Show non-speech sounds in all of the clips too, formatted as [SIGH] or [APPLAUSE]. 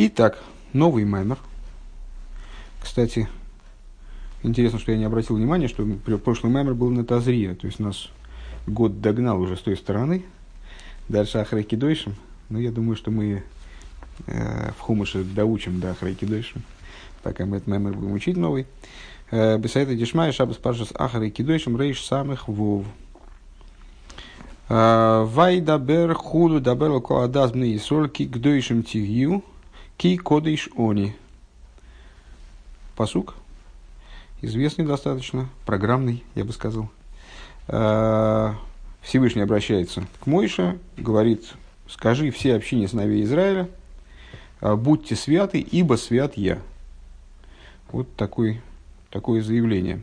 Итак, новый маймер. Кстати, интересно, что я не обратил внимания, что прошлый маймер был на Тазрия, то есть нас год догнал уже с той стороны, дальше Ахрайкидойшем. Но я думаю, что мы э, в Хумыше доучим до Ахрайкидойшем, пока мы этот маймер будем учить новый. Э, Бесайта Дишмай, Шабас Пашас Ахрайкидойшем, Рейш самых Вов. Э, Вайдабер худу дабер коадаз мне исоль ки гдойшим тигью ки кодыш они. Посук. Известный достаточно, программный, я бы сказал. Э, Всевышний обращается к Мойше, говорит, скажи все общине сыновей Израиля, «А, будьте святы, ибо свят я. Вот такой, такое заявление.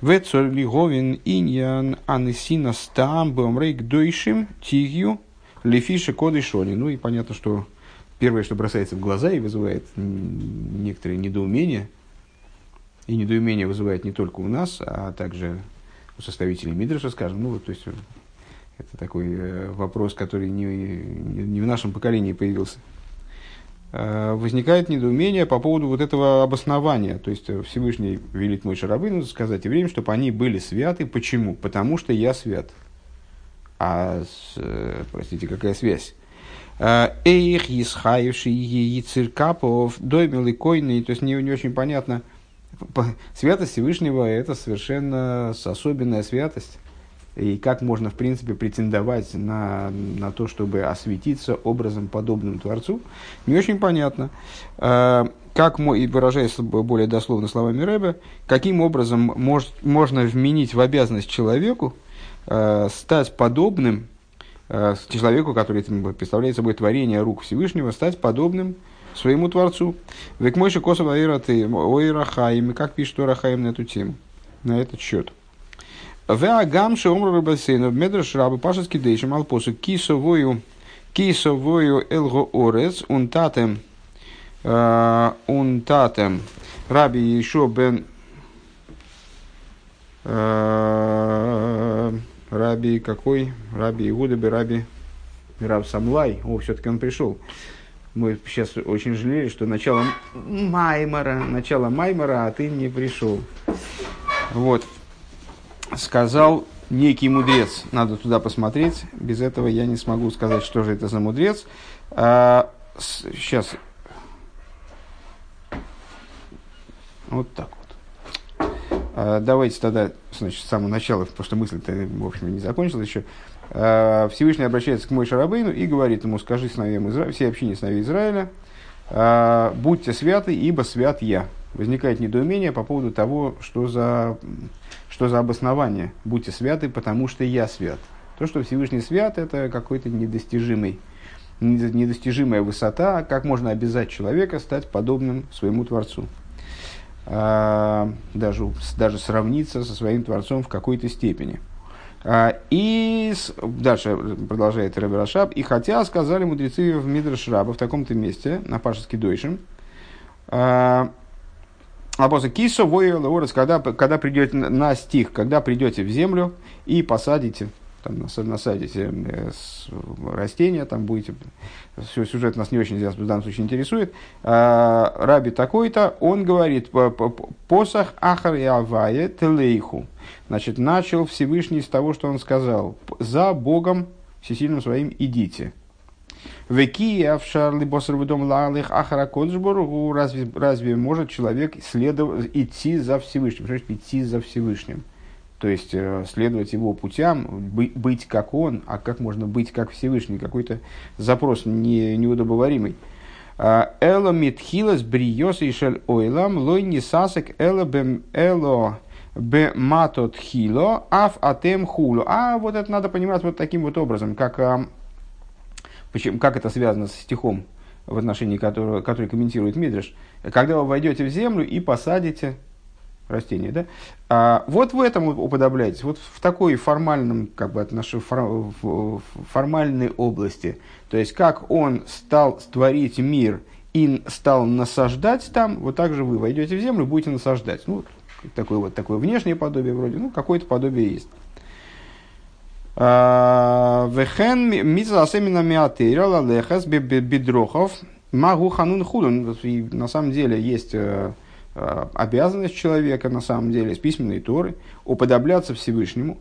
Вецор лиговин иньян анесина стам бомрейк дойшим тигью лефиша кодышони. Ну и понятно, что первое, что бросается в глаза и вызывает некоторые недоумение, и недоумение вызывает не только у нас, а также у составителей Мидраша, скажем, ну, то есть это такой э, вопрос, который не, не в нашем поколении появился. Э, возникает недоумение по поводу вот этого обоснования. То есть э, Всевышний велит мой Шарабыну сказать евреям, чтобы они были святы. Почему? Потому что я свят. А, простите, какая связь? Эйх, Исхаевший, Яциркапов, Доймил и Койный. То есть не, не очень понятно. Святость Всевышнего – это совершенно особенная святость и как можно, в принципе, претендовать на, на то, чтобы осветиться образом, подобным Творцу, не очень понятно. Э, как, и выражаясь более дословно словами Рэбе, каким образом может, можно вменить в обязанность человеку э, стать подобным человеку, который представляет собой творение рук Всевышнего, стать подобным своему Творцу. Век мойши косов ойрахаим, как пишет Орахаим на эту тему, на этот счет. Веагам шеомру рабасейну медраш рабы пашески дейшим алпосу кисовую кисовую элго орец унтатем унтатем раби еще бен раби какой? Раби Иуда бы раби Раб Самлай. О, все-таки он пришел. Мы сейчас очень жалели, что начало Маймара, начало Маймара, а ты не пришел. Вот сказал некий мудрец. Надо туда посмотреть. Без этого я не смогу сказать, что же это за мудрец. А, с, сейчас. Вот так давайте тогда, значит, с самого начала, потому что мысль-то, в общем, не закончилась еще. А, Всевышний обращается к Мойше Рабейну и говорит ему, скажи сыновьям Изра... все общине сыновей Израиля, а, будьте святы, ибо свят я. Возникает недоумение по поводу того, что за что за обоснование? Будьте святы, потому что я свят. То, что Всевышний свят, это какой-то недостижимый, недостижимая высота, как можно обязать человека стать подобным своему Творцу. А, даже, даже сравниться со своим Творцом в какой-то степени. А, и дальше продолжает Рэбе Рашаб. И хотя сказали мудрецы в Мидраш Раба в таком-то месте, на Пашеский Дойшем, а, Апостол Кисо войлорос, когда, когда придете на стих, когда придете в землю и посадите, там, насадите э, растения, там будете, все, сюжет нас не очень здесь в данном случае интересует, а, раби такой-то, он говорит, посах ахар и авае телейху, значит, начал Всевышний с того, что он сказал, за Богом всесильным своим идите. Векия в Шарли Босарвудом Лалых Ахара Коджборгу, разве, разве может человек следовать, идти за Всевышним? Значит идти за Всевышним? То есть э, следовать его путям, быть, как он, а как можно быть как Всевышний? Какой-то запрос не, неудобоваримый. А, эло митхилас бриос и шель ойлам лой не сасек эло бем эло бе матот хило аф атем хуло. А вот это надо понимать вот таким вот образом, как а, Почему, как это связано с стихом, в отношении которого, который комментирует Мидриш? Когда вы войдете в землю и посадите растение, да? А вот в этом уподобляйтесь, вот в такой формальном, как бы, отнош... формальной области. То есть, как он стал створить мир и стал насаждать там, вот так же вы войдете в землю, будете насаждать. Ну, такое вот такое внешнее подобие вроде, ну, какое-то подобие есть. Вехен мизас именно миатейра лалехас бедрохов Магу ханун худун. На самом деле есть э, обязанность человека, на самом деле, с письменной Торы, уподобляться Всевышнему.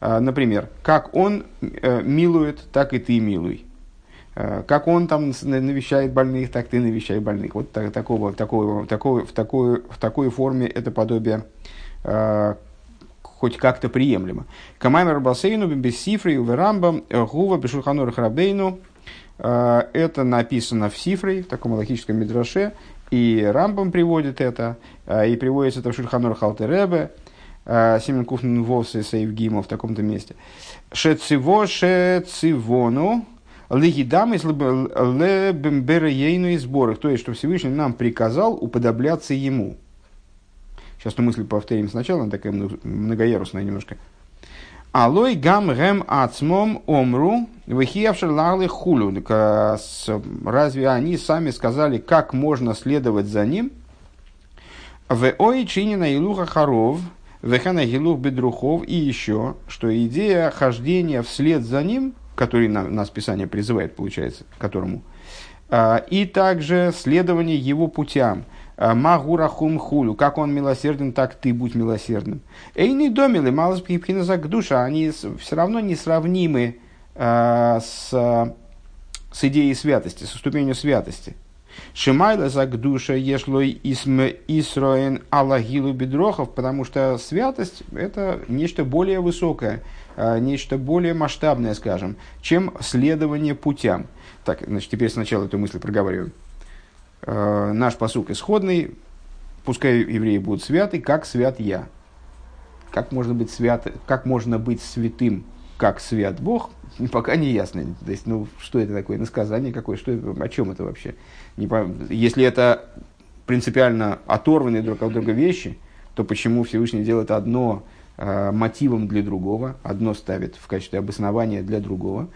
Э, например, как он милует, так и ты милуй. Как он там навещает больных, так ты навещай больных. Вот так, такого, такого, такого, в, такой, в такой форме это подобие хоть как-то приемлемо. Камаймер Басейну, Бесифрей, Уверамбам, Гува, Бешурханур Храбейну. Э, это написано в Сифре, в таком логическом мидраше, и Рамбам приводит это, э, и приводится это в Шульханур Халтеребе, э, Симен Куфнен Вовсы Сейвгима в таком-то месте. Шециво шецивону лигидам из лебемберейну и сборах. То есть, что Всевышний нам приказал уподобляться ему. Сейчас эту мысль повторим сначала, она такая многоярусная немножко. Алой гам гэм ацмом омру выхиявши лалы хулю. Разве они сами сказали, как можно следовать за ним? В ой чинина илуха харов, вехана гилух бедрухов. И еще, что идея хождения вслед за ним, который нас Писание призывает, получается, которому, а, и также следование его путям – Магурахум хулю, как он милосерден, так ты будь милосердным. Эйны домили, малос пхина душа, они все равно несравнимы э, с, с идеей святости, со ступенью святости. Шимайла за душа ешлой исроен аллахилу бедрохов, потому что святость это нечто более высокое, э, нечто более масштабное, скажем, чем следование путям. Так, значит, теперь сначала эту мысль проговариваем. Э, наш посук исходный, пускай евреи будут святы, как свят я. Как можно быть свят, как можно быть святым, как свят Бог, [LAUGHS] пока не ясно. То есть, ну, что это такое, насказание какое, что о чем это вообще? Не, если это принципиально оторванные друг от друга вещи, то почему Всевышний делает одно э, мотивом для другого, одно ставит в качестве обоснования для другого.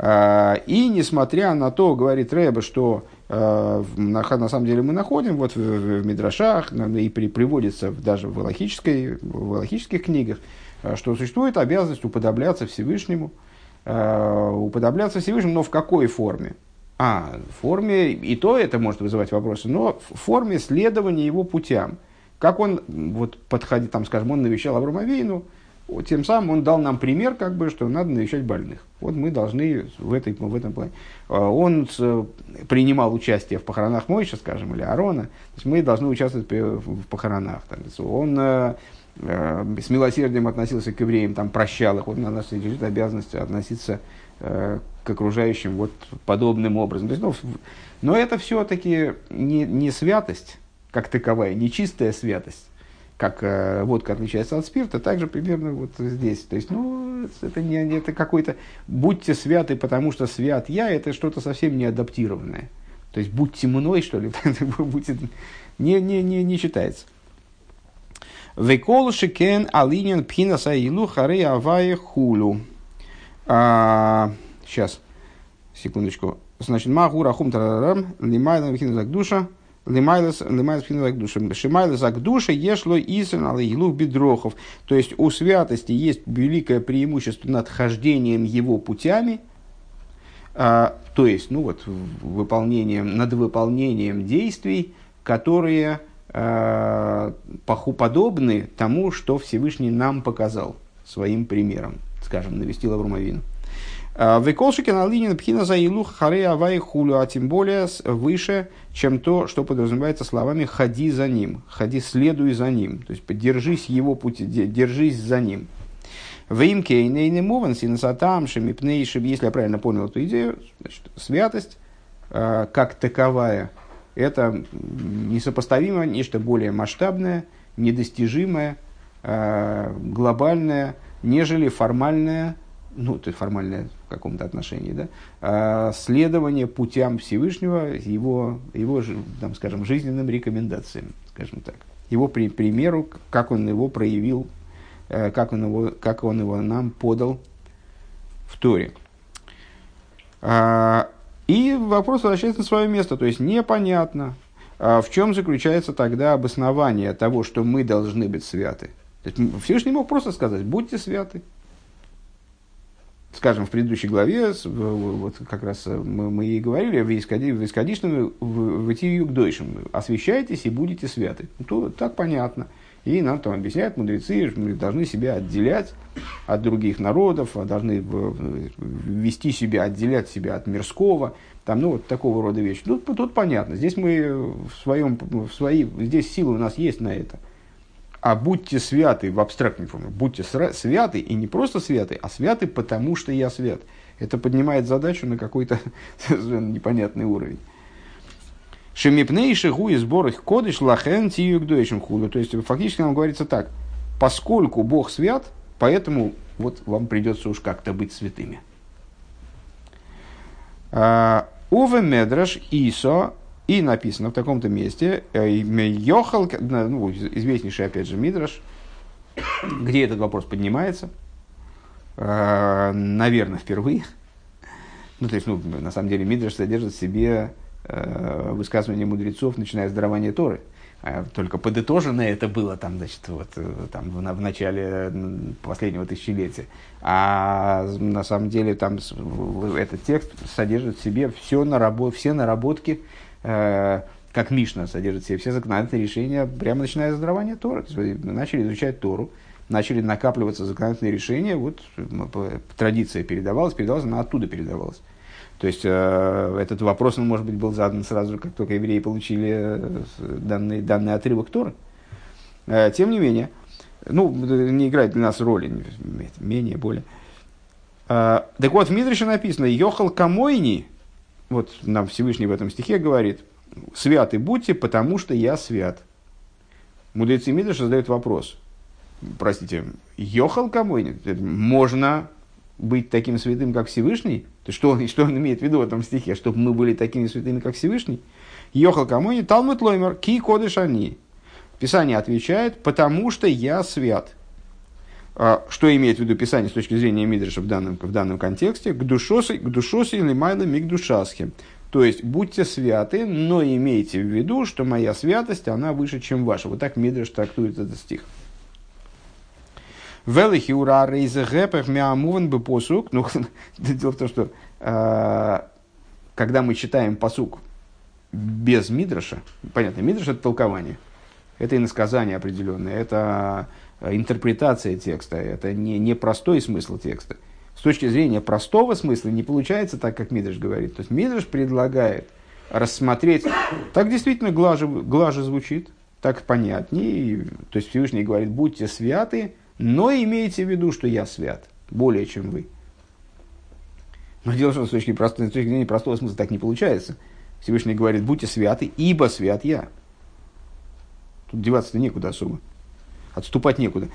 Э, и несмотря на то, говорит Рэба, что Э, на, на самом деле мы находим вот в, Мидрашах и при, приводится даже в, логической, в логических книгах, э, что существует обязанность уподобляться Всевышнему, э, уподобляться Всевышнему, но в какой форме? А, в форме, и то это может вызывать вопросы, но в форме следования его путям. Как он, вот подходит, там, скажем, он навещал Авромовейну, тем самым он дал нам пример, как бы, что надо навещать больных. Вот мы должны в, этой, в этом плане. А, он принимал участие в похоронах Мойша, скажем, или Арона. То есть мы должны участвовать в похоронах. Он э, э, с милосердием относился к евреям, там, прощал их. Вот на нас лежит обязанность относиться э, к окружающим вот подобным образом. То есть, ну, но это все-таки не, не святость, как таковая, не чистая святость как э, водка отличается от спирта, также примерно вот здесь. То есть, ну, это не это какой-то будьте святы, потому что свят я, это что-то совсем не адаптированное. То есть будьте мной, что ли, [LAUGHS] будьте, не, не, не, не считается. Векол шикен алинин пхинаса илу харе авае хулу. А, сейчас, секундочку. Значит, магура хум тарарам, лимайна пхинаса душа. Лимайлес пхинак душа. Шимайлес ак душа ешло исен алейлух бедрохов. То есть у святости есть великое преимущество над хождением его путями, а, то есть, ну вот, выполнением, над выполнением действий, которые а, подобны тому, что Всевышний нам показал своим примером, скажем, навестил Аврумовину. Веколшики на линии пхина за илух харе авай хулю, а тем более выше, чем то, что подразумевается словами «ходи за ним», «ходи, следуй за ним», то есть поддержись его пути, держись за ним. В имке и мован синасатам шемипнейшим, если я правильно понял эту идею, значит, святость э, как таковая, это несопоставимо, нечто более масштабное, недостижимое, э, глобальное, нежели формальное ну, то есть формальное каком-то отношении, да, а следование путям Всевышнего, его, его там, скажем, жизненным рекомендациям, скажем так. Его при, примеру, как он его проявил, э, как он его, как он его нам подал в Торе. А, и вопрос возвращается на свое место, то есть непонятно, а в чем заключается тогда обоснование того, что мы должны быть святы. Всевышний мог просто сказать, будьте святы, скажем, в предыдущей главе, вот как раз мы, мы и говорили, в исходичном в идти к дойшим, освящайтесь и будете святы. То так понятно. И нам там объясняют мудрецы, мы должны себя отделять от других народов, а должны вести себя, отделять себя от мирского, там, ну, вот такого рода вещи. Тут, тут понятно. Здесь мы в своем, в своей, здесь силы у нас есть на это. А будьте святы в абстрактной форме. Будьте святы, и не просто святы, а святы, потому что я свят. Это поднимает задачу на какой-то [LAUGHS] непонятный уровень. Шемипней шигу и сбор их кодыш лахен тию к худу. То есть, фактически нам говорится так. Поскольку Бог свят, поэтому вот вам придется уж как-то быть святыми. А, Уве Медраш Исо, и написано в таком-то месте, э, Йохал, ну, известнейший опять же Мидраш, [COUGHS] где этот вопрос поднимается, а, наверное, впервые. [LAUGHS] Ну, то есть, ну, на самом деле, Мидраш содержит в себе э, высказывания мудрецов, начиная с дарования Торы. А только подытожено это было там, значит, вот, э, там, в, в начале последнего тысячелетия. А на самом деле там этот текст содержит в себе все, наработ, все наработки, э, как Мишна содержит в себе все законодательные решения, прямо начиная с дарования Торы. То есть, начали изучать Тору, начали накапливаться законодательные решения, вот традиция передавалась, передавалась, она оттуда передавалась. То есть э, этот вопрос, он, может быть, был задан сразу, как только евреи получили э, данный, данный отрывок Торы. Э, тем не менее, ну, не играет для нас роли, менее, более. Э, так вот, в Мидреше написано, «Йохал камойни», вот нам Всевышний в этом стихе говорит, «Святы будьте, потому что я свят». Мудрецы Мидреша задают вопрос, простите, «Йохал камойни», можно быть таким святым, как Всевышний, то что он, [LAUGHS] что он имеет в виду в этом стихе, чтобы мы были такими святыми, как Всевышний? Йохал Камони, Талмуд Лоймер, Ки Кодыш Они. Писание отвечает, потому что я свят. А, что имеет в виду Писание с точки зрения Мидриша в данном, в данном контексте? К душосе, к душосе или миг душасхе. То есть, будьте святы, но имейте в виду, что моя святость, она выше, чем ваша. Вот так Мидриш трактует этот стих. Велихи ура рейзе гэпэх миамуван бы посук. Ну, [LAUGHS] дело в том, что э, когда мы читаем посук без мидраша, понятно, мидраш это толкование, это иносказание определенное, это интерпретация текста, это не, не простой смысл текста. С точки зрения простого смысла не получается так, как Мидраш говорит. То есть Мидраш предлагает рассмотреть, так действительно глаже, глаже звучит, так понятнее. То есть Всевышний говорит, будьте святы, но имейте в виду, что я свят, более чем вы. Но дело в том, с точки, простой, с точки зрения простого смысла так не получается. Всевышний говорит, будьте святы, ибо свят я. Тут деваться-то некуда особо. Отступать некуда.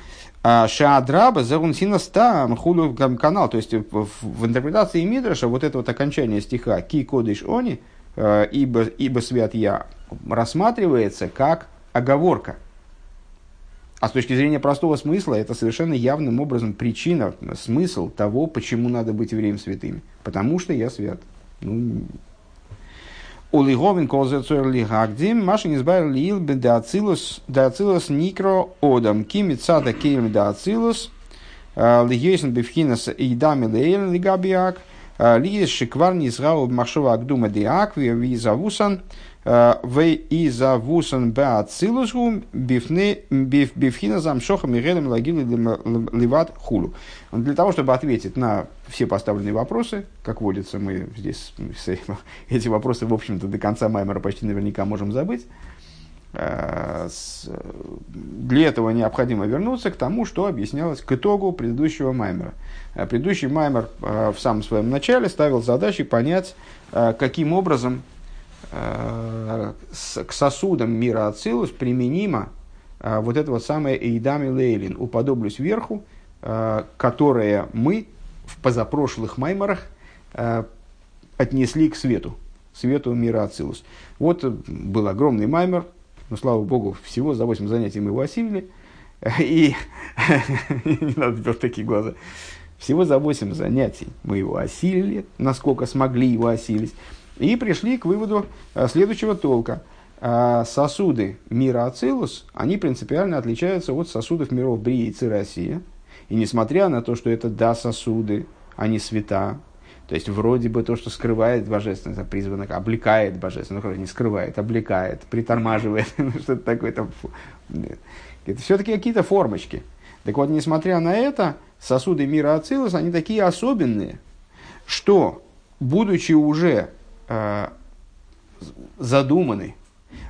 А Шаадраба зарунсина ста хулю канал. То есть в, в интерпретации Мидраша вот это вот окончание стиха ки кодыш они, э, ибо, ибо свят я, рассматривается как оговорка. А с точки зрения простого смысла, это совершенно явным образом причина, смысл того, почему надо быть евреем святыми. Потому что я свят. Ну, Улиговин колзецуэр лигагдим, машин избавил лил бедаацилус, даацилус никро одам, кими цада кейм даацилус, э, лигейсен бифхинас и дами лейлен лигабиак, э, лиес шиквар низрау махшова агдума диак, визавусан, в и за вусан беацилусгу бифхина замшоха мирелем лагили ливат хулу. Для того, чтобы ответить на все поставленные вопросы, как водится, мы здесь [LAUGHS] эти вопросы, в общем-то, до конца Маймера почти наверняка можем забыть. Для этого необходимо вернуться к тому, что объяснялось к итогу предыдущего Маймера. Предыдущий Маймер в самом своем начале ставил задачи понять, каким образом Э, к сосудам мира Ацилус применимо э, вот это вот самое Эйдами Лейлин, уподоблюсь верху, э, которое мы в позапрошлых майморах отнесли к свету, свету мира Ацилус. Вот был огромный маймер, но, слава богу, всего за 8 занятий мы его осилили. [LAUGHS] И [LAUGHS] не надо делать такие глаза. Всего за 8 занятий мы его осилили, насколько смогли его осилить. И пришли к выводу э, следующего толка. Э, сосуды мира Ацилус, они принципиально отличаются от сосудов миров и Россия. И несмотря на то, что это да, сосуды, они света, то есть вроде бы то, что скрывает божественность, призвано, облекает божественность, ну, не скрывает, облекает, притормаживает, [LAUGHS] ну, что-то такое там. Это все-таки какие-то формочки. Так вот, несмотря на это, сосуды мира Ацилус, они такие особенные, что, будучи уже задуманы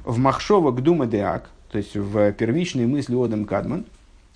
в Махшова Гдума Деак, то есть в первичной мысли Одам Кадман,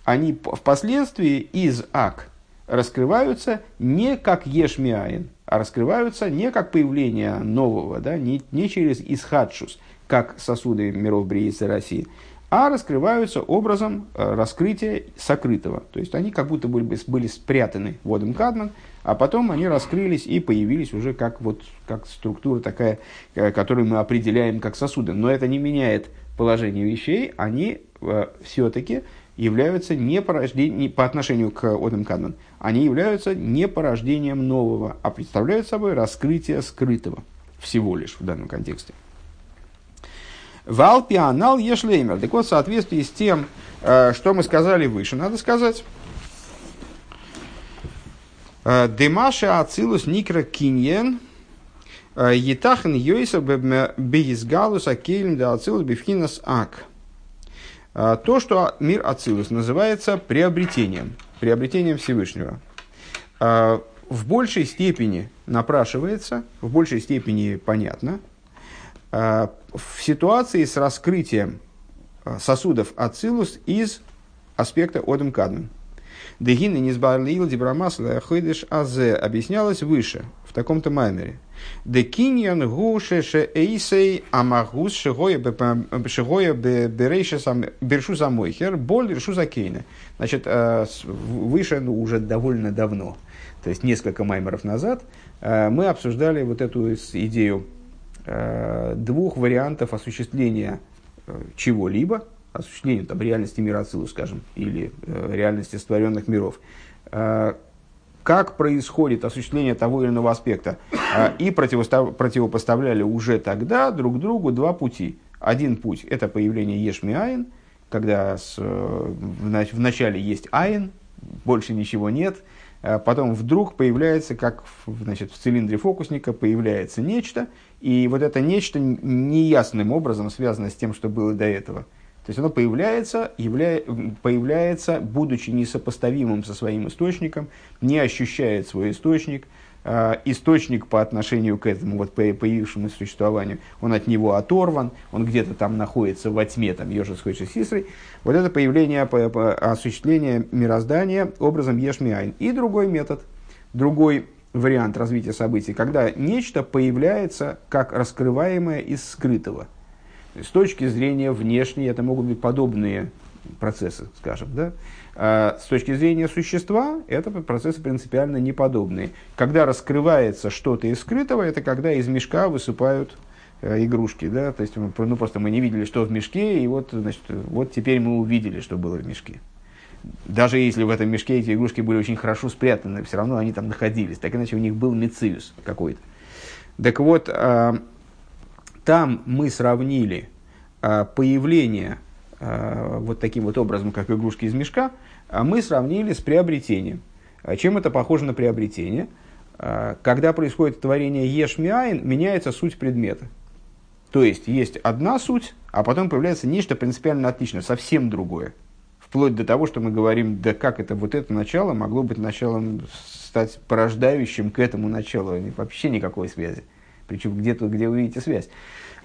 они впоследствии из Ак раскрываются не как Ешмиаин, а раскрываются не как появление нового, да, не, не через Исхадшус, как сосуды миров Бриицы России, а раскрываются образом э, раскрытия сокрытого. То есть они как будто были, были спрятаны водом Кадман, а потом они раскрылись и появились уже как, вот, как структура такая, э, которую мы определяем как сосуды. Но это не меняет положение вещей, они э, все-таки являются не порождением, по отношению к Одам Кадман, они являются не порождением нового, а представляют собой раскрытие скрытого всего лишь в данном контексте. Валпианал ешлеймер. Так вот, в соответствии с тем, э, что мы сказали выше, надо сказать, Демаша ацилус никра киньен э, етахен йойса бейзгалус акелем де ацилус бифхинас ак. То, что мир ацилус называется приобретением, приобретением Всевышнего. В большей степени напрашивается, в большей степени понятно, в ситуации с раскрытием э, сосудов ацилус из аспекта Одем Кадмин. Дегины низбарлил дибрамасла хойдеш азе объяснялось выше, в таком-то маймере. Декиньян гуше ше эйсей амагус шигоя бершу замойхер боль решу закейна. Значит, э, выше ну, уже довольно давно, то есть несколько маймеров назад, э, мы обсуждали вот эту идею Э, двух вариантов осуществления чего-либо, осуществления там, реальности мира Ацилу, скажем, или э, реальности створенных миров, как происходит осуществление того или иного аспекта. И противопоставляли уже тогда друг другу два пути. Один путь – это появление Ешми когда с, в, в начале есть Айн, больше ничего нет, потом вдруг появляется, как значит, в цилиндре фокусника, появляется нечто – и вот это нечто неясным образом связано с тем, что было до этого. То есть оно появляется, явля... появляется, будучи несопоставимым со своим источником, не ощущает свой источник, э, источник по отношению к этому вот появившемуся существованию, он от него оторван, он где-то там находится во тьме, там ежа с сисрой. Вот это появление, по, по, осуществление мироздания образом ешмиайн. И другой метод, другой вариант развития событий, когда нечто появляется как раскрываемое из скрытого. С точки зрения внешней это могут быть подобные процессы, скажем, да? А с точки зрения существа это процессы принципиально неподобные. Когда раскрывается что-то из скрытого, это когда из мешка высыпают э, игрушки, да, то есть ну, просто мы не видели, что в мешке, и вот, значит, вот теперь мы увидели, что было в мешке даже если в этом мешке эти игрушки были очень хорошо спрятаны, все равно они там находились. Так иначе у них был мециус какой-то. Так вот, э, там мы сравнили э, появление э, вот таким вот образом, как игрушки из мешка, а мы сравнили с приобретением. Чем это похоже на приобретение? Когда происходит творение ешмиайн, меняется суть предмета. То есть, есть одна суть, а потом появляется нечто принципиально отличное, совсем другое. Вплоть до того, что мы говорим, да как это вот это начало могло быть началом, стать порождающим к этому началу. Вообще никакой связи. Причем где-то, где вы видите связь.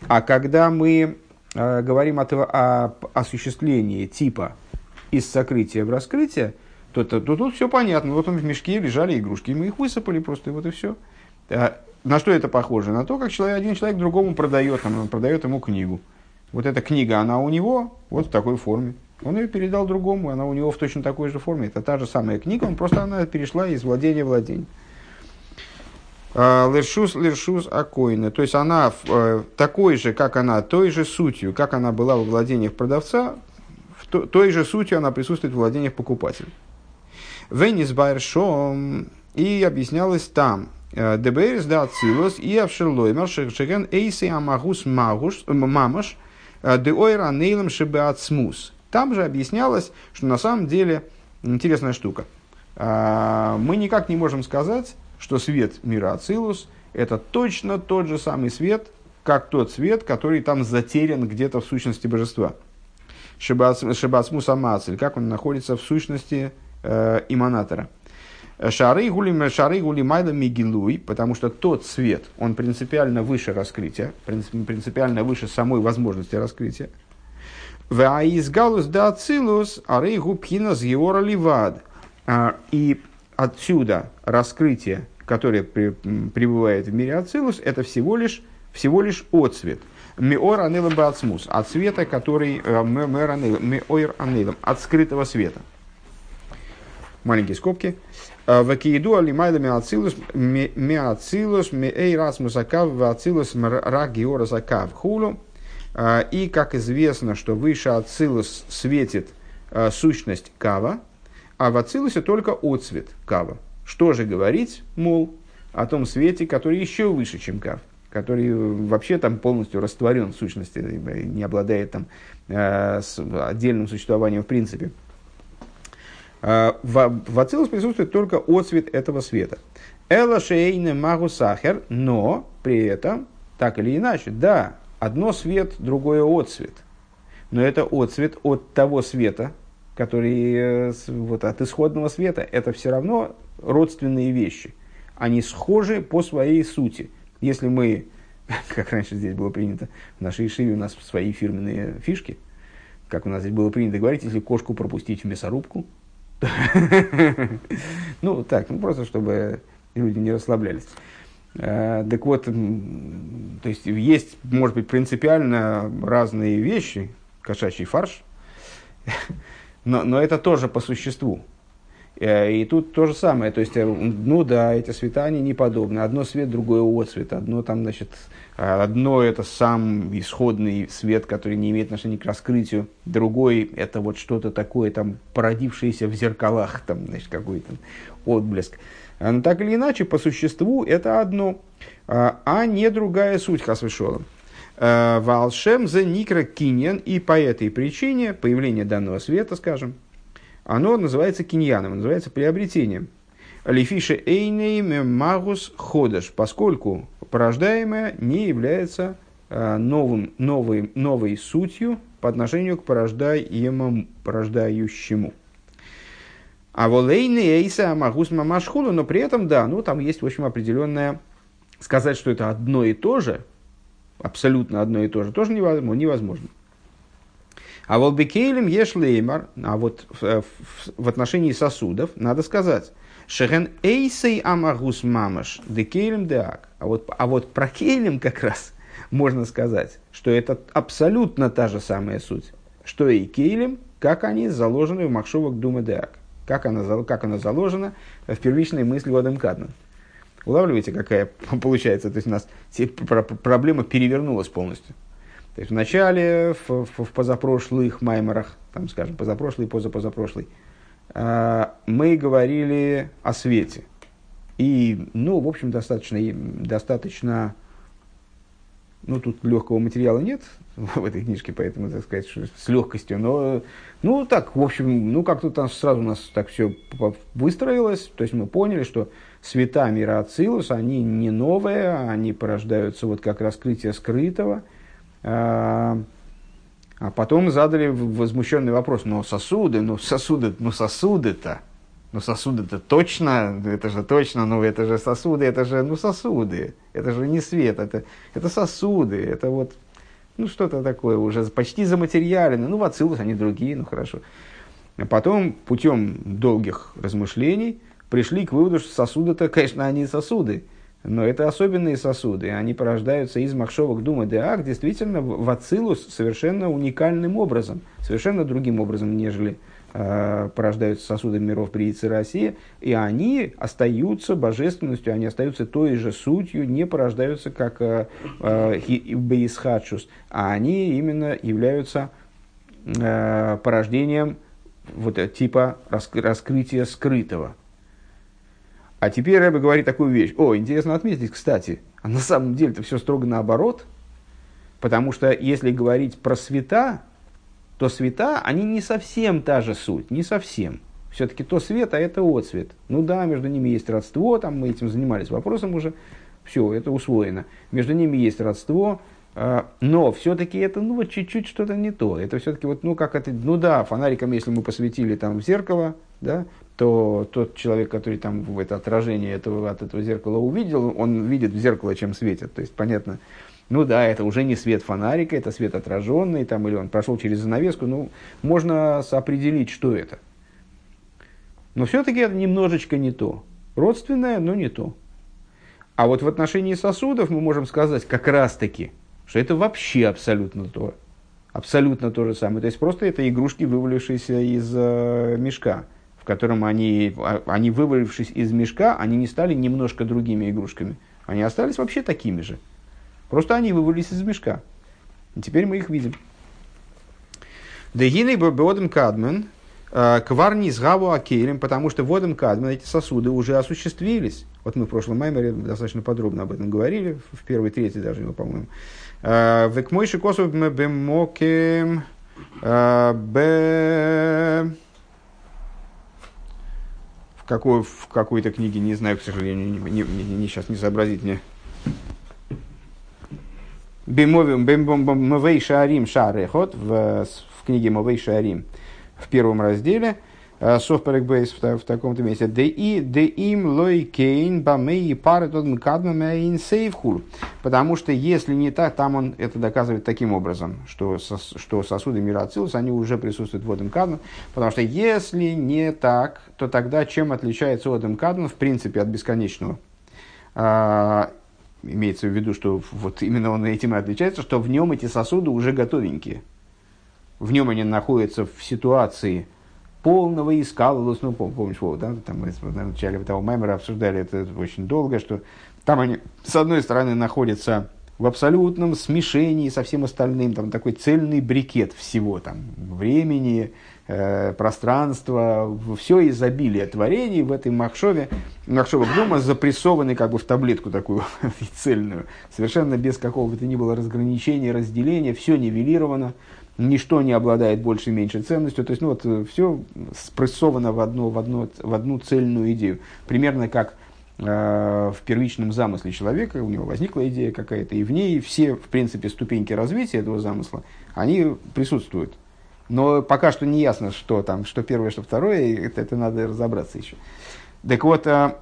А когда мы э, говорим о, о осуществлении типа из сокрытия в раскрытие, то, то, то тут все понятно. Вот в мешке лежали игрушки, и мы их высыпали просто, и вот и все. А, на что это похоже? На то, как человек, один человек другому продает, он продает ему книгу. Вот эта книга, она у него вот в такой форме. Он ее передал другому, она у него в точно такой же форме. Это та же самая книга, он просто она перешла из владения в владение. А, лершус, лершус акоина. То есть она э, такой же, как она, той же сутью, как она была в владениях продавца, в то, той же сутью она присутствует в владениях покупателя. Венис байршом. И объяснялось там. Э, Деберис да цилос и авшерлоймер шеген эйси амагус мамаш э, деойра нейлем шебеацмус. Там же объяснялось, что на самом деле интересная штука. а, мы никак не можем сказать, что свет мира Ацилус – это точно тот же самый свет, как тот свет, который там затерян где-то в сущности божества. Шибацму самацель, как он находится в сущности э, иманатора. Шары гули, шары гули майда мигилуй, потому что тот свет, он принципиально выше раскрытия, принципиально выше самой возможности раскрытия. Ваизгалус да ацилус арейгу пхинас геора ливад. А, и отсюда раскрытие, которое пребывает в мире ацилус, это всего лишь, всего лишь отцвет. Миор анелом бацмус, от света, который э, миор анелом, от скрытого света. Маленькие скобки. Э, Вакиеду алимайда миацилус миацилус миэй расмусакав вацилус рак геора закав хулу. А, и, как известно, что выше Ацилус светит сущность Кава, а в Ацилусе только отцвет Кава. Что же говорить, мол, о том свете, который еще выше, чем Кав, который вообще там полностью растворен в сущности, не обладает там а, отдельным существованием в принципе. В, в Ацилус присутствует только отцвет этого света. Эла шейне магу сахер, но при этом, так или иначе, да, Одно свет, другое отцвет. Но это отцвет от того света, который э, вот, от исходного света. Это все равно родственные вещи. Они схожи по своей сути. Если мы, [LAUGHS] как раньше здесь было принято, в нашей Ишиве у нас свои фирменные фишки, как у нас здесь было принято говорить, если кошку пропустить в мясорубку, [LAUGHS] ну так, ну просто чтобы люди не расслаблялись. Э, так вот, то есть есть, может быть, принципиально разные вещи, кошачий фарш, [LAUGHS] но, но это тоже по существу. Э, и тут то же самое, то есть, э, ну да, эти цвета, они не подобны. Одно свет, другое отцвет. Одно там, значит, одно это сам исходный свет, который не имеет отношения к раскрытию. Другой это вот что-то такое, там, породившееся в зеркалах, там, значит, какой-то отблеск. Но так или иначе, по существу это одно, а, не другая суть Хасвешолом. А, Валшем за никра киньян, и по этой причине появление данного света, скажем, оно называется киньяном, называется приобретением. Лифише эйнейм магус ходаш, поскольку порождаемое не является новым, новой, новой сутью по отношению к порождаемому, порождающему. А волейны эйса магус мамашхулу, но при этом, да, ну там есть, в общем, определенное... Сказать, что это одно и то же, абсолютно одно и то же, тоже невозможно. А волбекейлем еш леймар, а вот в, в, отношении сосудов надо сказать, шехен эйсей амагус мамаш декейлем деак. А вот, а вот про кейлем как раз можно сказать, что это абсолютно та же самая суть, что и кейлем, как они заложены в махшовок дума деак как она, как она заложена в первичной мысли Вадам Кадман. Улавливаете, какая [LAUGHS] получается? То есть у нас проблема перевернулась полностью. То есть вначале, в, в, в позапрошлых майморах, там, скажем, позапрошлый, позапозапрошлый, э, мы говорили о свете. И, ну, в общем, достаточно, достаточно ну, тут легкого материала нет [LAUGHS] в этой книжке, поэтому, так сказать, с легкостью. Но, ну, так, в общем, ну, как-то там сразу у нас так все выстроилось. То есть мы поняли, что света мира Ацилус, они не новые, они порождаются вот как раскрытие скрытого. А, а потом задали возмущенный вопрос, но сосуды, ну сосуды, ну сосуды-то, ну сосуды-то точно, это же точно, ну это же сосуды, это же, ну сосуды, это же не свет, это, это сосуды, это вот, ну что-то такое уже почти заматериалено, ну в Ацилус они другие, ну хорошо. А потом путем долгих размышлений пришли к выводу, что сосуды-то, конечно, они сосуды, но это особенные сосуды, они порождаются из махшовок Дума Деак, действительно в Ацилус совершенно уникальным образом, совершенно другим образом, нежели Э, порождаются сосуды миров при России, и они остаются божественностью, они остаются той же сутью, не порождаются как э, э, а они именно являются порождением вот типа раскрытия скрытого. А теперь Рэбе говорит такую вещь. О, интересно отметить, кстати, а на самом деле это все строго наоборот, потому что если говорить про света, то света, они не совсем та же суть, не совсем. Все-таки то свет, а это отцвет. Ну да, между ними есть родство, там мы этим занимались вопросом уже. Все, это усвоено. Между ними есть родство, а, но все-таки это, ну, вот чуть-чуть что-то не то. Это все-таки вот, ну, как это, ну да, фонариком, если мы посветили там в зеркало, да, то тот человек, который там в это отражение этого, от этого зеркала увидел, он видит в зеркало, чем светит. То есть, понятно, ну да, это уже не свет фонарика, это свет отраженный, там, или он прошел через занавеску, ну, можно определить, что это. Но все-таки это немножечко не то. Родственное, но не то. А вот в отношении сосудов мы можем сказать как раз-таки – что это вообще абсолютно то. Абсолютно то же самое. То есть просто это игрушки, вывалившиеся из э, мешка, в котором они, а, они, вывалившись из мешка, они не стали немножко другими игрушками. Они остались вообще такими же. Просто они вывалились из мешка. И теперь мы их видим. Дегины бодом кадмен, э, кварни с гаву акелем, потому что водом кадмен эти сосуды уже осуществились. Вот мы в прошлом маймере достаточно подробно об этом говорили, в первой трети даже, по-моему. Э, Век мой шикосов бемоким э, б в, какой, в какой-то книге, не знаю, к сожалению, не, не, не, сейчас не сообразить мне. Бемовим бемовей шарим шарехот в, в книге Мовей шарим в первом разделе – Софперек Бейс в, в таком-то месте. Де и де им лой кейн бамей пары тот мкадмам сейвхул. Потому что если не так, там он это доказывает таким образом, что, сос, что сосуды мира Ацилус, они уже присутствуют в Одем Кадман. Потому что если не так, то тогда чем отличается Одем Кадман в принципе от бесконечного? А, имеется в виду, что вот именно он этим и отличается, что в нем эти сосуды уже готовенькие. В нем они находятся в ситуации, полного искала, ну, помнишь, вот, да, там мы в начале того мемора обсуждали это очень долго, что там они, с одной стороны, находятся в абсолютном смешении со всем остальным, там такой цельный брикет всего, там, времени, э, пространства, все изобилие творений в этой Махшове, Махшова Гдума запрессованный как бы в таблетку такую [LAUGHS] цельную, совершенно без какого бы то ни было разграничения, разделения, все нивелировано, ничто не обладает больше и меньшей ценностью. То есть, ну вот, э, все спрессовано в, одно, в, одно, в одну цельную идею. Примерно как э, в первичном замысле человека, у него возникла идея какая-то, и в ней все, в принципе, ступеньки развития этого замысла, они присутствуют. Но пока что не ясно, что там, что первое, что второе, это, это надо разобраться еще. Так вот, э,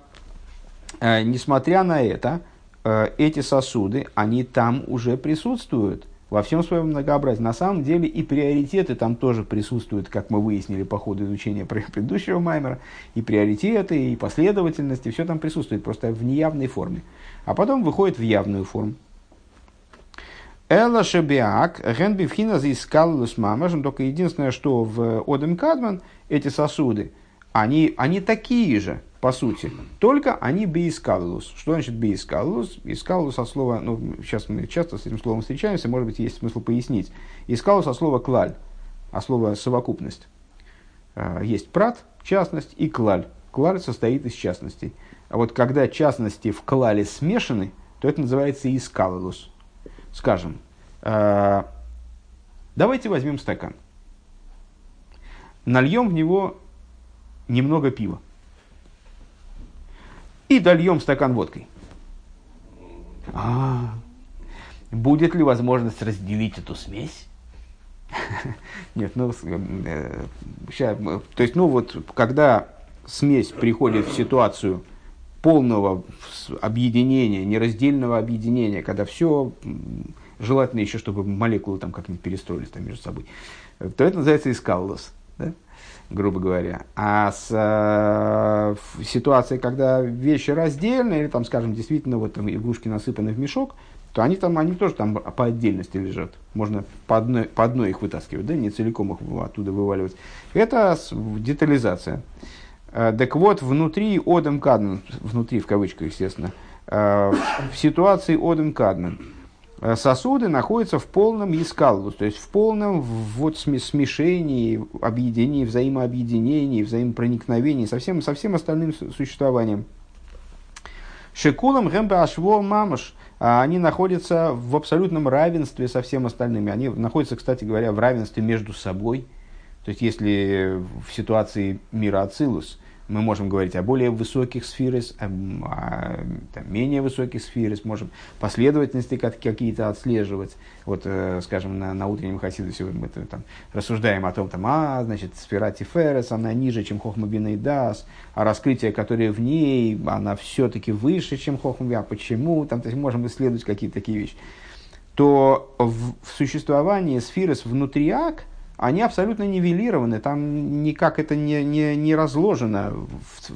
э, несмотря на это, э, эти сосуды, они там уже присутствуют во всем своем многообразии. На самом деле и приоритеты там тоже присутствуют, как мы выяснили по ходу изучения [LAUGHS] предыдущего Маймера. И приоритеты, и последовательность, и все там присутствует, просто в неявной форме. А потом выходит в явную форму. Эла шебиак, генбифхина заискалус мамаш, только единственное, что в Одем Кадман эти сосуды, они, они такие же, по сути. Только они бейскалус. Что значит бейскалус? Искалус от слова, ну, сейчас мы часто с этим словом встречаемся, может быть, есть смысл пояснить. Искалус от слова клаль, а слово совокупность. Есть прат, частность и клаль. Клаль состоит из частностей. А вот когда частности в клале смешаны, то это называется искалус. Скажем, а, давайте возьмем стакан. Нальем в него немного пива и дольем стакан водкой. А, будет ли возможность разделить эту смесь? [LAUGHS] Нет, ну, э, сейчас, то есть, ну вот, когда смесь приходит в ситуацию полного объединения, нераздельного объединения, когда все, желательно еще, чтобы молекулы там как-нибудь перестроились там между собой, то это называется искаллос. Да? Грубо говоря. А с э, ситуацией, когда вещи раздельны, или там, скажем, действительно вот там игрушки насыпаны в мешок, то они там, они тоже там по отдельности лежат. Можно по одной, по одной их вытаскивать, да, не целиком их оттуда вываливать. Это детализация. Э, так вот, внутри Одем Кадмен, внутри в кавычках, естественно, э, в ситуации Одем Кадмен, Э, сосуды находятся в полном искалвус, то есть в полном вот смешении, объединении, взаимообъединении, взаимопроникновении со всем, со всем остальным существованием. Шекулам гэмбе ашво мамаш, а они находятся в абсолютном равенстве со всем остальными. Они находятся, кстати говоря, в равенстве между собой. То есть, если в ситуации мира Ацилус мы можем говорить о более высоких сферах, о, о там, менее высоких сферах, можем последовательности какие-то отслеживать. Вот, э, скажем, на, на утреннем хасидусе мы там, рассуждаем о том, там, а, значит, сфера Тиферес, она ниже, чем Хохма Бина и Дас, а раскрытие, которое в ней, она все-таки выше, чем Хохма А почему? Там, то есть, можем исследовать какие-то такие вещи. То в, в существовании сферес внутри ак – они абсолютно нивелированы, там никак это не, не, не разложено в,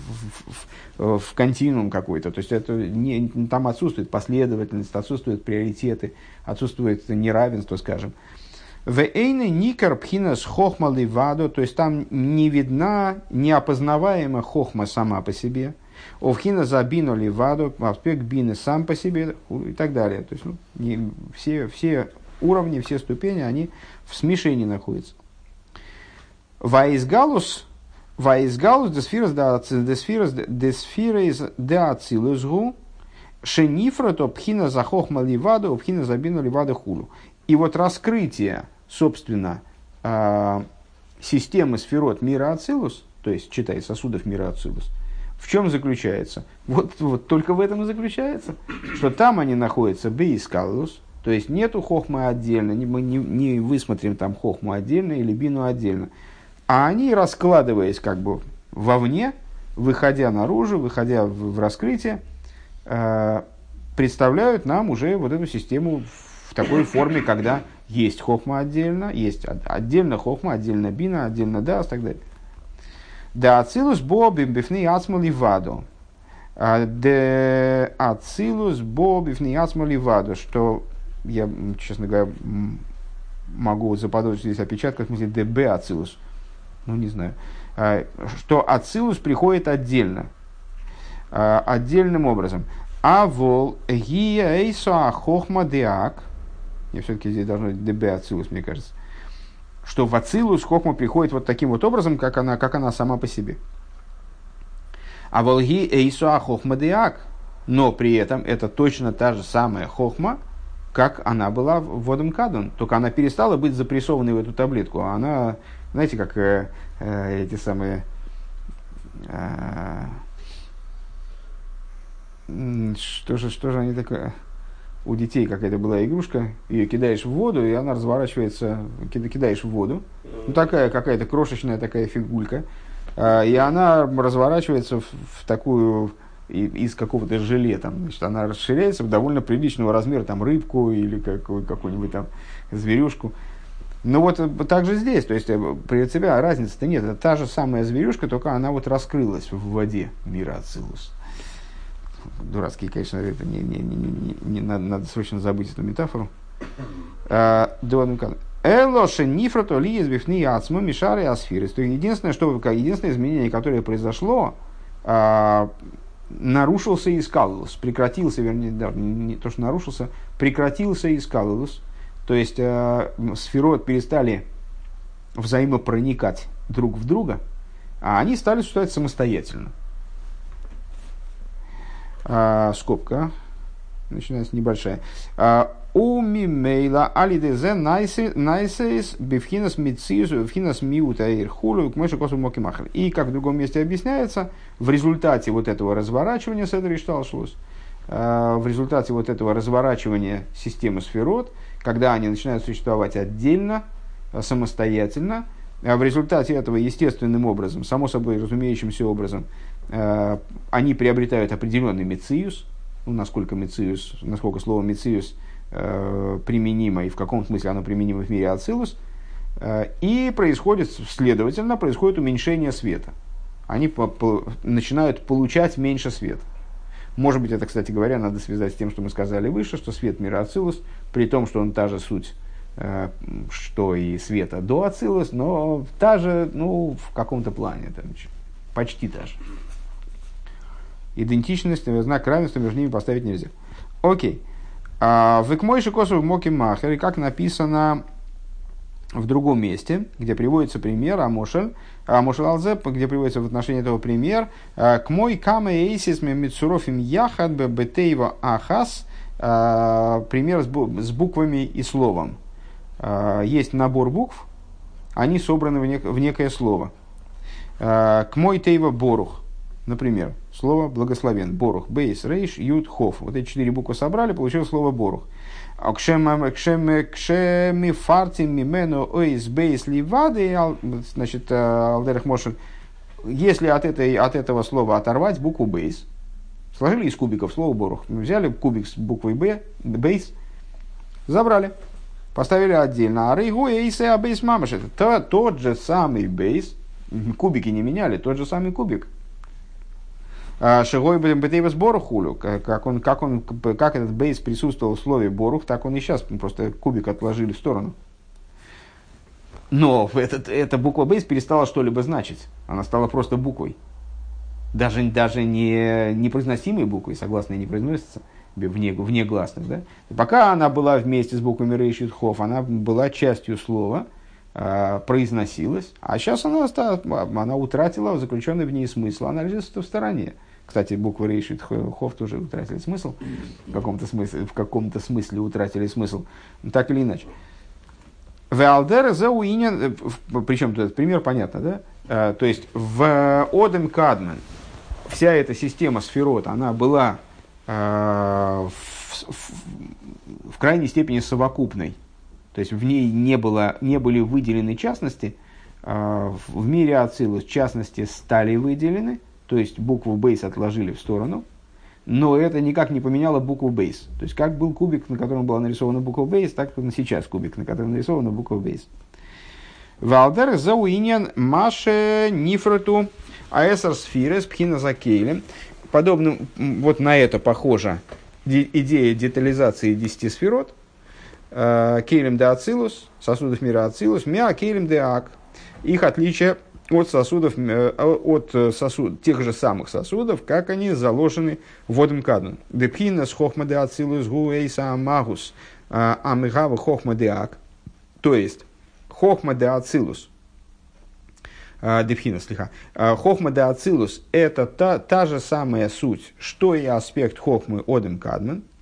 в, в, континуум какой-то. То есть это не, там отсутствует последовательность, отсутствуют приоритеты, отсутствует неравенство, скажем. В эйне никар пхинас хохма ливадо, то есть там не видна, неопознаваема хохма сама по себе. Овхина забину ливадо, аспект бины сам по себе и так далее. То есть ну, не, все, все уровни, все ступени, они в смешении находятся. Ваизгалус, ваизгалус десфирас десфирас десфирас де ацилус гу, шенифра то пхина за хохма ливада, пхина забина ливада хулу. И вот раскрытие, собственно, а, системы сферот мира Ацилус, то есть, читай, сосудов мира Ацилус, в чем заключается? Вот, вот только в этом и заключается, что там они находятся бейскалус, то есть нету хохмы отдельно, мы не, не высмотрим там хохму отдельно или бину отдельно. А они, раскладываясь как бы вовне, выходя наружу, выходя в, в раскрытие, э, представляют нам уже вот эту систему в такой форме, когда есть хохма отдельно, есть отдельно хохма, отдельно бина, отдельно дас и так далее. Да ацилус бобим бифни ацмали ваду. А, де ацилус бобим ацмали ваду, что я, честно говоря, могу заподозрить здесь опечатка, в смысле ДБ Ацилус. Ну, не знаю. А, что Ацилус приходит отдельно. А, отдельным образом. А вол гия эйсо хохма деак. Я все-таки здесь должно быть ДБ Ацилус, мне кажется. Что в Ацилус хохма приходит вот таким вот образом, как она, как она сама по себе. А волги эйсо хохма деак. Но при этом это точно та же самая хохма, как она была водом кадун. Только она перестала быть запрессованной в эту таблетку. А она, знаете, как э, э, эти самые... Э, что же, что же они такое? У детей какая-то была игрушка, ее кидаешь в воду, и она разворачивается, кидаешь в воду. Ну, такая какая-то крошечная такая фигулька. Э, и она разворачивается в, в такую из какого-то желе, там, значит, она расширяется в довольно приличного размера, там, рыбку или какую, какую-нибудь там зверюшку. Ну вот э, так же здесь, то есть э, при тебя разницы-то нет, это та же самая зверюшка, только она вот раскрылась в воде мира Ацилус. Дурацкие, конечно, это не, не, не, не, не надо, надо срочно забыть эту метафору. А, Элоше нифрато ли избивни ацму мишары асфирис. То единственное, что, единственное изменение, которое произошло, а, нарушился и скалус, прекратился, вернее, да, не то, что нарушился, прекратился и скалус, то есть э, сферот перестали взаимопроникать друг в друга, а они стали существовать самостоятельно. А, скобка, начинается небольшая. А, Уми мейла алидезе найсейс бифхинас мициус бифхинас миута ирхулу к мыши косу мокимахр. И, как в другом месте объясняется, в результате вот этого разворачивания Седри Шталшлус, в результате вот этого разворачивания системы сферот, когда они начинают существовать отдельно, самостоятельно, а в результате этого естественным образом, само собой разумеющимся образом, они приобретают определенный мециус, ну, насколько мециус, насколько слово мециус – э, применимо, и в каком смысле оно применимо в мире Ацилус, э, и происходит, следовательно, происходит уменьшение света. Они по, по, начинают получать меньше света. Может быть, это, кстати говоря, надо связать с тем, что мы сказали выше, что свет мира Ацилус, при том, что он та же суть, э, что и света до Ацилус, но та же, ну, в каком-то плане, там, почти та же. Идентичность, знак равенства между ними поставить нельзя. Окей. А, в Икмойши Косов Моки Махер, как написано в другом месте, где приводится пример Амошель, Амошель Алзеп, где приводится в отношении этого пример, «А, к мой каме эйсис мецурофим яхад бетейва ахас, а, пример с буквами и словом. Есть набор букв, они собраны в, в некое слово. К мой тейва борух, например, слово благословен, борух, бейс, рейш, ют, хоф. Вот эти четыре буквы собрали, получилось слово борух. Кшеми фартим мимену ойс бейс ливады, значит, э, Алдерах Мошель, если от, этой, от этого слова оторвать букву бейс, сложили из кубиков слово борух, взяли кубик с буквой б, бейс, забрали, поставили отдельно. А рейгу эйсе а бейс мамаш, это тот же самый бейс, кубики не меняли, тот же самый кубик. А, Шигой Бетейвас Борухулю, как, он, как, он, как этот бейс присутствовал в слове Борух, так он и сейчас просто кубик отложили в сторону. Но этот, эта буква бейс перестала что-либо значить. Она стала просто буквой. Даже, даже не непроизносимой буквой, согласные не произносятся, вне, вне гласных. Да? Пока она была вместе с буквами Рейшит Хоф, она была частью слова, э, произносилась, а сейчас она, стала, она утратила заключенный в ней смысл, она лежит в стороне. Кстати, буквы Рейшит Хоф тоже утратили смысл, в каком-то смысле, в каком-то смысле утратили смысл, так или иначе. Веалдер зауинен, причем тут этот пример понятно, да? А, то есть в Одем Кадмен вся эта система сферот, она была э, в, в, в крайней степени совокупной. То есть в ней не, было, не были выделены частности, э, в мире Ацилус частности стали выделены, то есть букву бейс отложили в сторону, но это никак не поменяло букву бейс. То есть как был кубик, на котором была нарисована буква бейс, так и сейчас кубик, на котором нарисована буква бейс. Валдер зауинен маше нифрату аэсар сфирес пхина закейлем. Подобно, вот на это похожа идея детализации десяти сферот. Э, кейлем де ацилус, сосудов мира ацилус, миа кейлем де ак. Их отличие от сосудов, э, от сосуд, тех же самых сосудов, как они заложены водом кадун. Депхина с хохма де ацилус гу эйса амагус э, амигава хохма де ак. То есть, хохма де ацилус, Депхина, слиха. Хохма ацилус – это та, та же самая суть, что и аспект хохмы одем кадмен –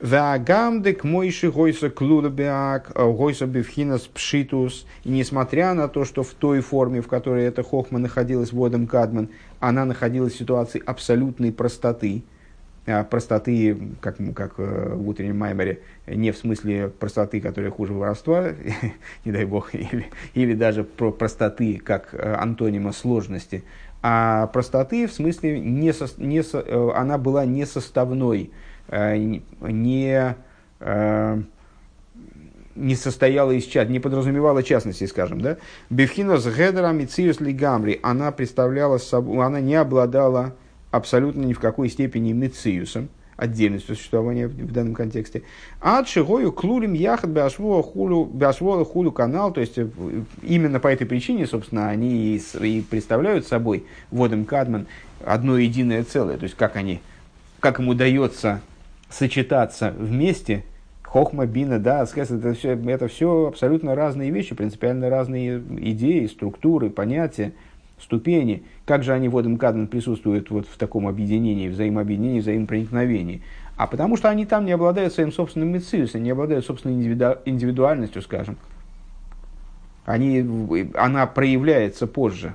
Ваагамдек мойши гойса клулабиак, гойса бифхинас пшитус. И несмотря на то, что в той форме, в которой эта хохма находилась водом Кадман, она находилась в ситуации абсолютной простоты, а, простоты, как, как э, в утреннем маймере, не в смысле простоты, которая хуже воровства, [LAUGHS] не дай бог, [LAUGHS] или, или даже про простоты, как э, антонима сложности, а простоты в смысле, не со, не со, э, она была несоставной, Э, не, э, не состояла из чат, не подразумевала частности, скажем, да, Бевхина с Гедером и Циус Лигамри, она представляла собой, она не обладала абсолютно ни в какой степени мециусом, отдельностью существования в, в данном контексте. А шигою клулим яхат бяшвола хулю канал, то есть э, именно по этой причине, собственно, они и, и представляют собой водом Кадман одно единое целое, то есть как они, как им удается сочетаться вместе, хохма, бина, да, это все, это все абсолютно разные вещи, принципиально разные идеи, структуры, понятия, ступени. Как же они в Одем Кадман присутствуют вот в таком объединении, взаимообъединении, взаимопроникновении? А потому что они там не обладают своим собственным мециусом, не обладают собственной индивидуальностью, скажем. Они, она проявляется позже.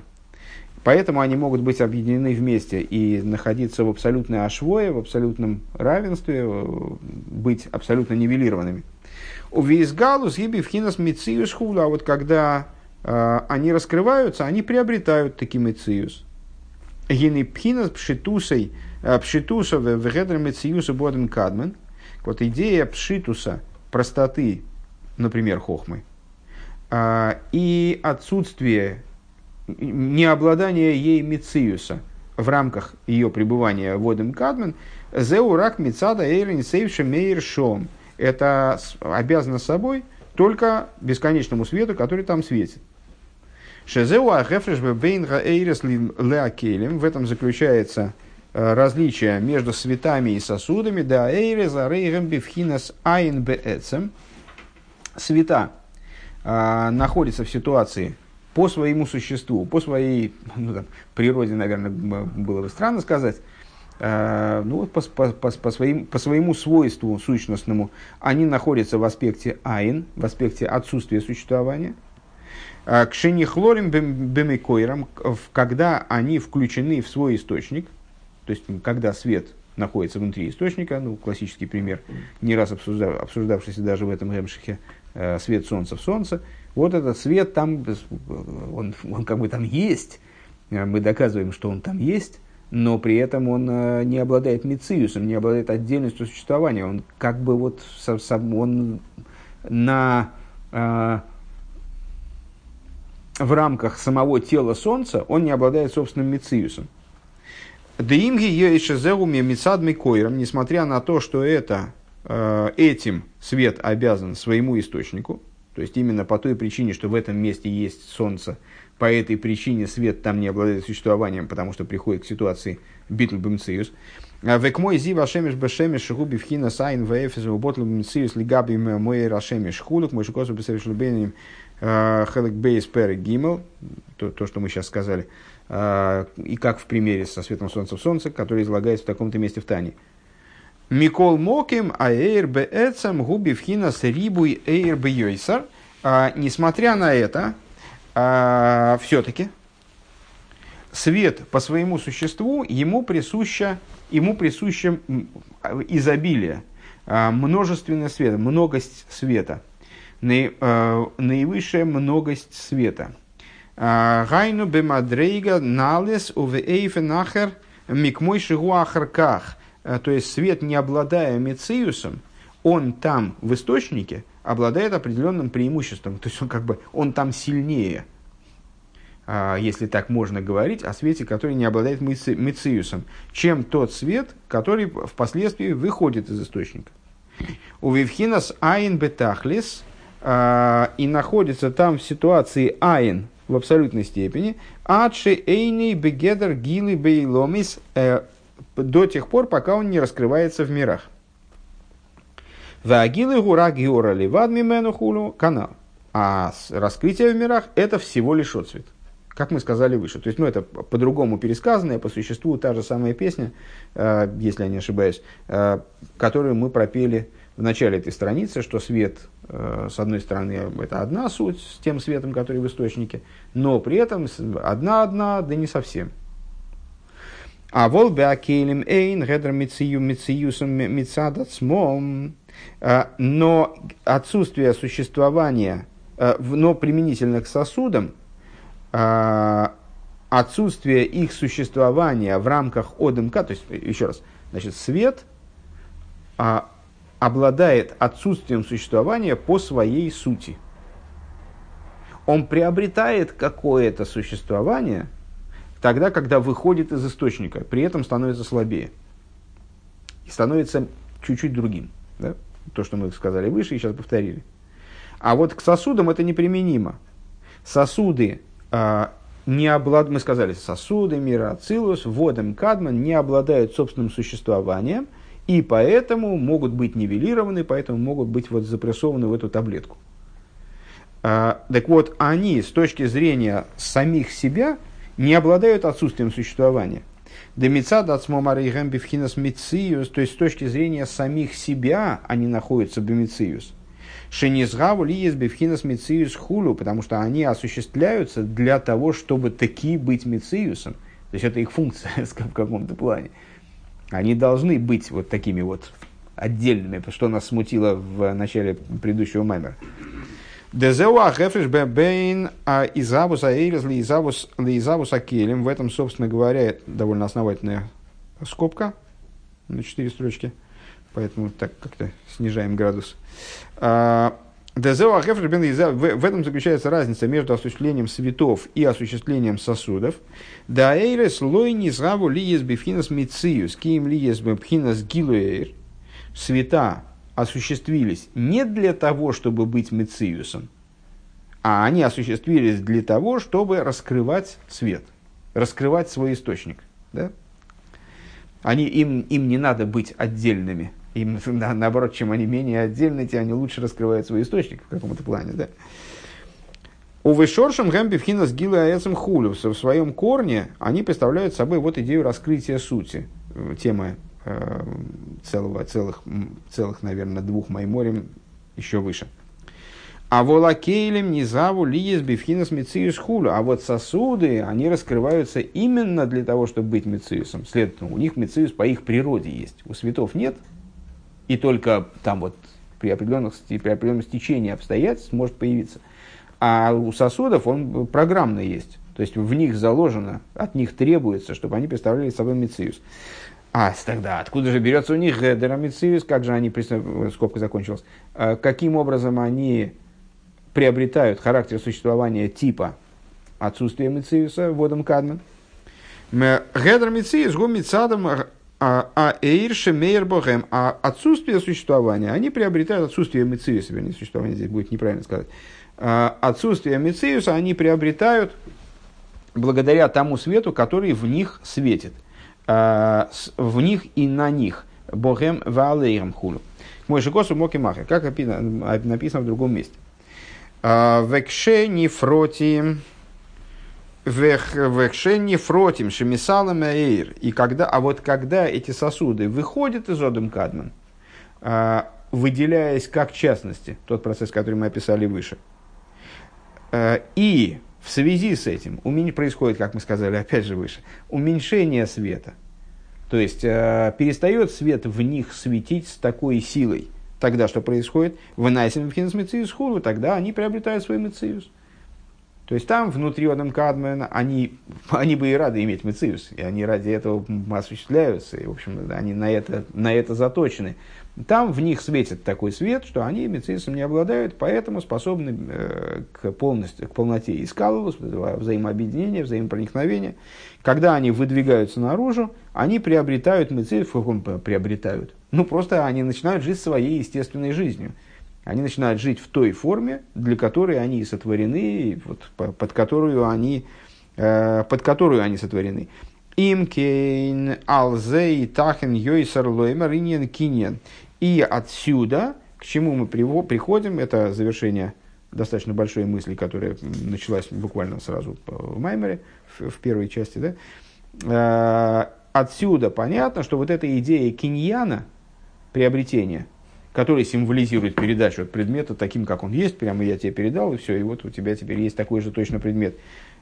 Поэтому они могут быть объединены вместе и находиться в абсолютной ашвое, в абсолютном равенстве, э, быть абсолютно нивелированными. У Визгалус гиби вхинас мициус хула. А вот когда э, они раскрываются, они приобретают такие мициус. Гины пхинас пшитусой, э, пшитуса в гедр мициуса боден кадмен. Вот идея пшитуса, простоты, например, хохмы, э, и отсутствие необладание ей Мициуса в рамках ее пребывания в Одем Кадмен, Зеурак Мицада Эйлин Сейвши Мейр Шом. Это обязано собой только бесконечному свету, который там светит. Шезеу Ахефреш Бейнга Эйрес Леакелем. В этом заключается э, различие между светами и сосудами. Да Эйреза Рейгем Бифхинас Айн Беэцем. Света э, находится в ситуации по своему существу, по своей ну, там, природе, наверное, было бы странно сказать, э, ну, по, по, по, по, своим, по своему свойству сущностному, они находятся в аспекте айн, в аспекте отсутствия существования. К шенихлорим бемикойрам, когда они включены в свой источник, то есть когда свет находится внутри источника, ну, классический пример, не раз обсуждав, обсуждавшийся даже в этом Гемшихе, э, свет солнца в солнце, вот этот свет там, он, он как бы там есть, э, мы доказываем, что он там есть, но при этом он э, не обладает мициусом, не обладает отдельностью существования. Он как бы вот он на, э, в рамках самого тела Солнца он не обладает собственным мициусом. Деимги ешезеуми мицадми койрам, несмотря на то, что это, э, этим свет обязан своему источнику, то есть именно по той причине, что в этом месте есть солнце, по этой причине свет там не обладает существованием, потому что приходит к ситуации битл бимциус. А век мой зи вашемиш бешемиш губи вхина сайн вэфис ботл бимциус лигаби мой рашемиш хулук мой шикосу бесевиш лубеним э, хелек бейс пер гимел, то, что мы сейчас сказали, э, и как в примере со светом солнца в солнце, который излагается в таком-то месте в Тане. Микол Моким, Аэйр Беэцам, Губи Вхинас Рибуй Эйр Бейойсар. А, несмотря на это, а, все-таки свет по своему существу ему присуще, ему присуще изобилие, а, множественный свет, многость света, наивысшая многость света. Гайну бемадрейга налес увеэйфе нахер микмой шигу то есть свет, не обладая мециусом, он там в источнике обладает определенным преимуществом. То есть он как бы он там сильнее, а, если так можно говорить, о свете, который не обладает мециусом, чем тот свет, который впоследствии выходит из источника. У Вивхинас Айн Бетахлис а, и находится там в ситуации Айн в абсолютной степени, Адши Эйни Бегедер Гили Бейломис э, до тех пор, пока он не раскрывается в мирах. Вагилы гура геора ливад мимену канал. А раскрытие в мирах это всего лишь отцвет. Как мы сказали выше. То есть, ну, это по-другому пересказанная, по существу та же самая песня, э, если я не ошибаюсь, э, которую мы пропели в начале этой страницы, что свет, э, с одной стороны, это одна суть с тем светом, который в источнике, но при этом одна-одна, да не совсем. А вол беакелем эйн гедр мицию мициюсом мицадат смом. А, но отсутствие существования, а, но применительно к сосудам, а, отсутствие их существования в рамках ОДМК, то есть, еще раз, значит, свет обладает отсутствием существования по своей сути. Он приобретает какое-то существование – тогда, когда выходит из источника, при этом становится слабее. И становится чуть-чуть другим. Да? То, что мы сказали выше и сейчас повторили. А вот к сосудам это неприменимо. Сосуды а, не облад... мы сказали, сосуды мира Ацилус, водом Кадман не обладают собственным существованием, и поэтому могут быть нивелированы, поэтому могут быть вот запрессованы в эту таблетку. А, так вот, они с точки зрения самих себя не обладают отсутствием существования. Демица дацмомарейгэм бифхинас мициус, то есть с точки зрения самих себя они находятся бимициус. Шенизгаву ли есть бифхинас мициус хулу, потому что они осуществляются для того, чтобы таки быть мициусом. То есть это их функция [LAUGHS] в каком-то плане. Они должны быть вот такими вот отдельными, что нас смутило в начале предыдущего маймера. Дезеуа хефриш бейн изавус аэрис ли изавус акелем. В этом, собственно говоря, довольно основательная скобка на четыре строчки. Поэтому так как-то снижаем градус. А, Дезеуа хефриш бейн В этом заключается разница между осуществлением светов и осуществлением сосудов. Да эйрес лой низаву ли ес бифхинас мициус, ким ли ес гилуэйр. Света осуществились не для того, чтобы быть Мециусом, а они осуществились для того, чтобы раскрывать свет, раскрывать свой источник. Да? Они, им, им не надо быть отдельными. Им, [LAUGHS] наоборот, чем они менее отдельны, тем они лучше раскрывают свой источник в каком-то плане. Да? У Вышоршем Гэмби Вхинас Гила Аэцем Хулюс в своем корне они представляют собой вот идею раскрытия сути, э, тема целого, целых, целых, наверное, двух майморем еще выше. А волакейлем низаву лиес бифхинас мециус хулю. А вот сосуды, они раскрываются именно для того, чтобы быть мециусом. Следовательно, у них мециус по их природе есть. У святов нет. И только там вот при, определенных, при определенном стечении обстоятельств может появиться. А у сосудов он программно есть. То есть в них заложено, от них требуется, чтобы они представляли собой мециус. А тогда откуда же берется у них драмициус, как же они, скобка закончилась, а каким образом они приобретают характер существования типа отсутствия мециуса, водом кадмен. Гедр мециус гу мецадом а, а эйрше мейер богем. А отсутствие существования, они приобретают отсутствие мециуса, вернее, существование здесь будет неправильно сказать. А, отсутствие мециуса они приобретают благодаря тому свету, который в них светит. А, в них и на них. Богем ваалейрам хулу. Мой шикосу моки махер, как написано в другом месте. А, векше нефроти, векше нефротим шемисалам эйр. И когда, а вот когда эти сосуды выходят из Одем Кадман, а, выделяясь как частности, тот процесс, который мы описали выше, и в связи с этим происходит, как мы сказали, опять же выше, уменьшение света. То есть э, перестает свет в них светить с такой силой. Тогда что происходит? В Найсен в хулу, тогда они приобретают свой мециус. То есть там, внутри Одам Кадмена, они, [LAUGHS] они бы и рады иметь мециус, и они ради этого осуществляются, и, в общем, они на это, на это заточены. Там в них светит такой свет, что они мецисом не обладают, поэтому способны э, к, полностью, к полноте искаловус, взаимообъединения, взаимопроникновения. Когда они выдвигаются наружу, они приобретают мецис, приобретают. Ну, просто они начинают жить своей естественной жизнью. Они начинают жить в той форме, для которой они сотворены, вот, под, которую они, э, под которую они сотворены. Имкейн алзей тахен йойсар лоймер иньен киньен. И отсюда, к чему мы приходим, это завершение достаточно большой мысли, которая началась буквально сразу в Маймере, в, в первой части, да? Э, отсюда понятно, что вот эта идея киньяна, приобретения, который символизирует передачу предмета таким, как он есть, прямо я тебе передал, и все, и вот у тебя теперь есть такой же точно предмет,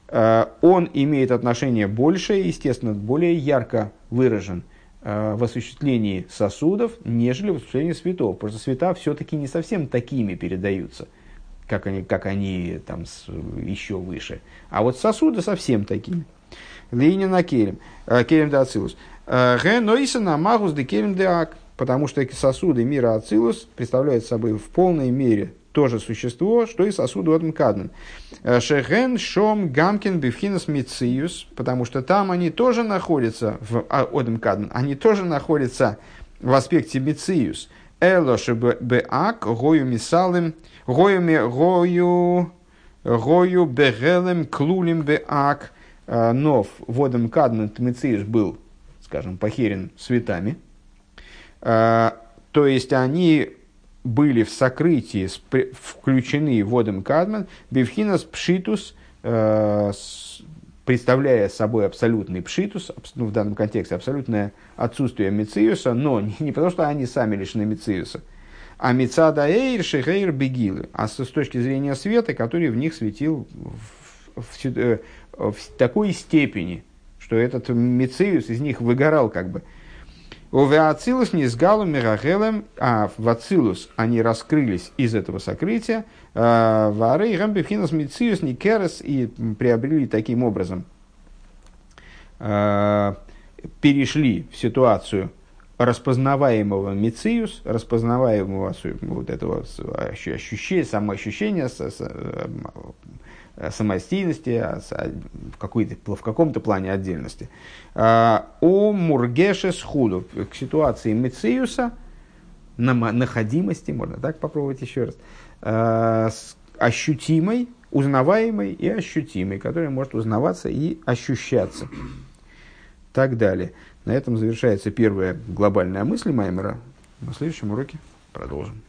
э, он имеет отношение большее, естественно, более ярко выражен – Э, в осуществлении сосудов, нежели в осуществлении светов. Просто света все-таки не совсем такими передаются, как они, как они там с, еще выше. А вот сосуды совсем такими. Линия на керем. Э, де ацилус. Э, ге нойса на магус де керем де ак. Потому что сосуды мира ацилус представляют собой в полной мере то же существо, что и сосуд Одм Кадмен. Э, Шеген Шом Гамкин Бифхинас Мициус, потому что там они тоже находятся, в а, Одм Кадмен, они тоже находятся в аспекте Мициус. Элош Беак, Гою Мисалым, Гою Гою Гою Бегелем Клулим Беак, э, но в Одм Кадмен Мициус был, скажем, похерен светами. Э, то есть они были в сокрытии включены водом кадман, бифхинас пшитус, э, представляя собой абсолютный пшитус, ну, в данном контексте абсолютное отсутствие мециуса, но не, [LAUGHS] не потому, что они сами лишены мециуса, а мецада эйр шехейр бегилы, а с, с точки зрения света, который в них светил в, в, в, в такой степени, что этот мециус из них выгорал как бы – Увеацилус не с галом мирахелем, а в Ацилус они раскрылись из этого сокрытия. А, Вары и Рамбифхинас Мициус Никерес и приобрели таким образом, а, перешли в ситуацию распознаваемого мициус, распознаваемого вот этого ощущения, самоощущения, Э, самостийности, а в, в каком-то плане отдельности. У Мургеше схуду к ситуации Мециуса, находимости, можно так попробовать еще раз, ощутимой, узнаваемой и ощутимой, которая может узнаваться и ощущаться. Так далее. На этом завершается первая глобальная мысль Маймера. На следующем уроке продолжим.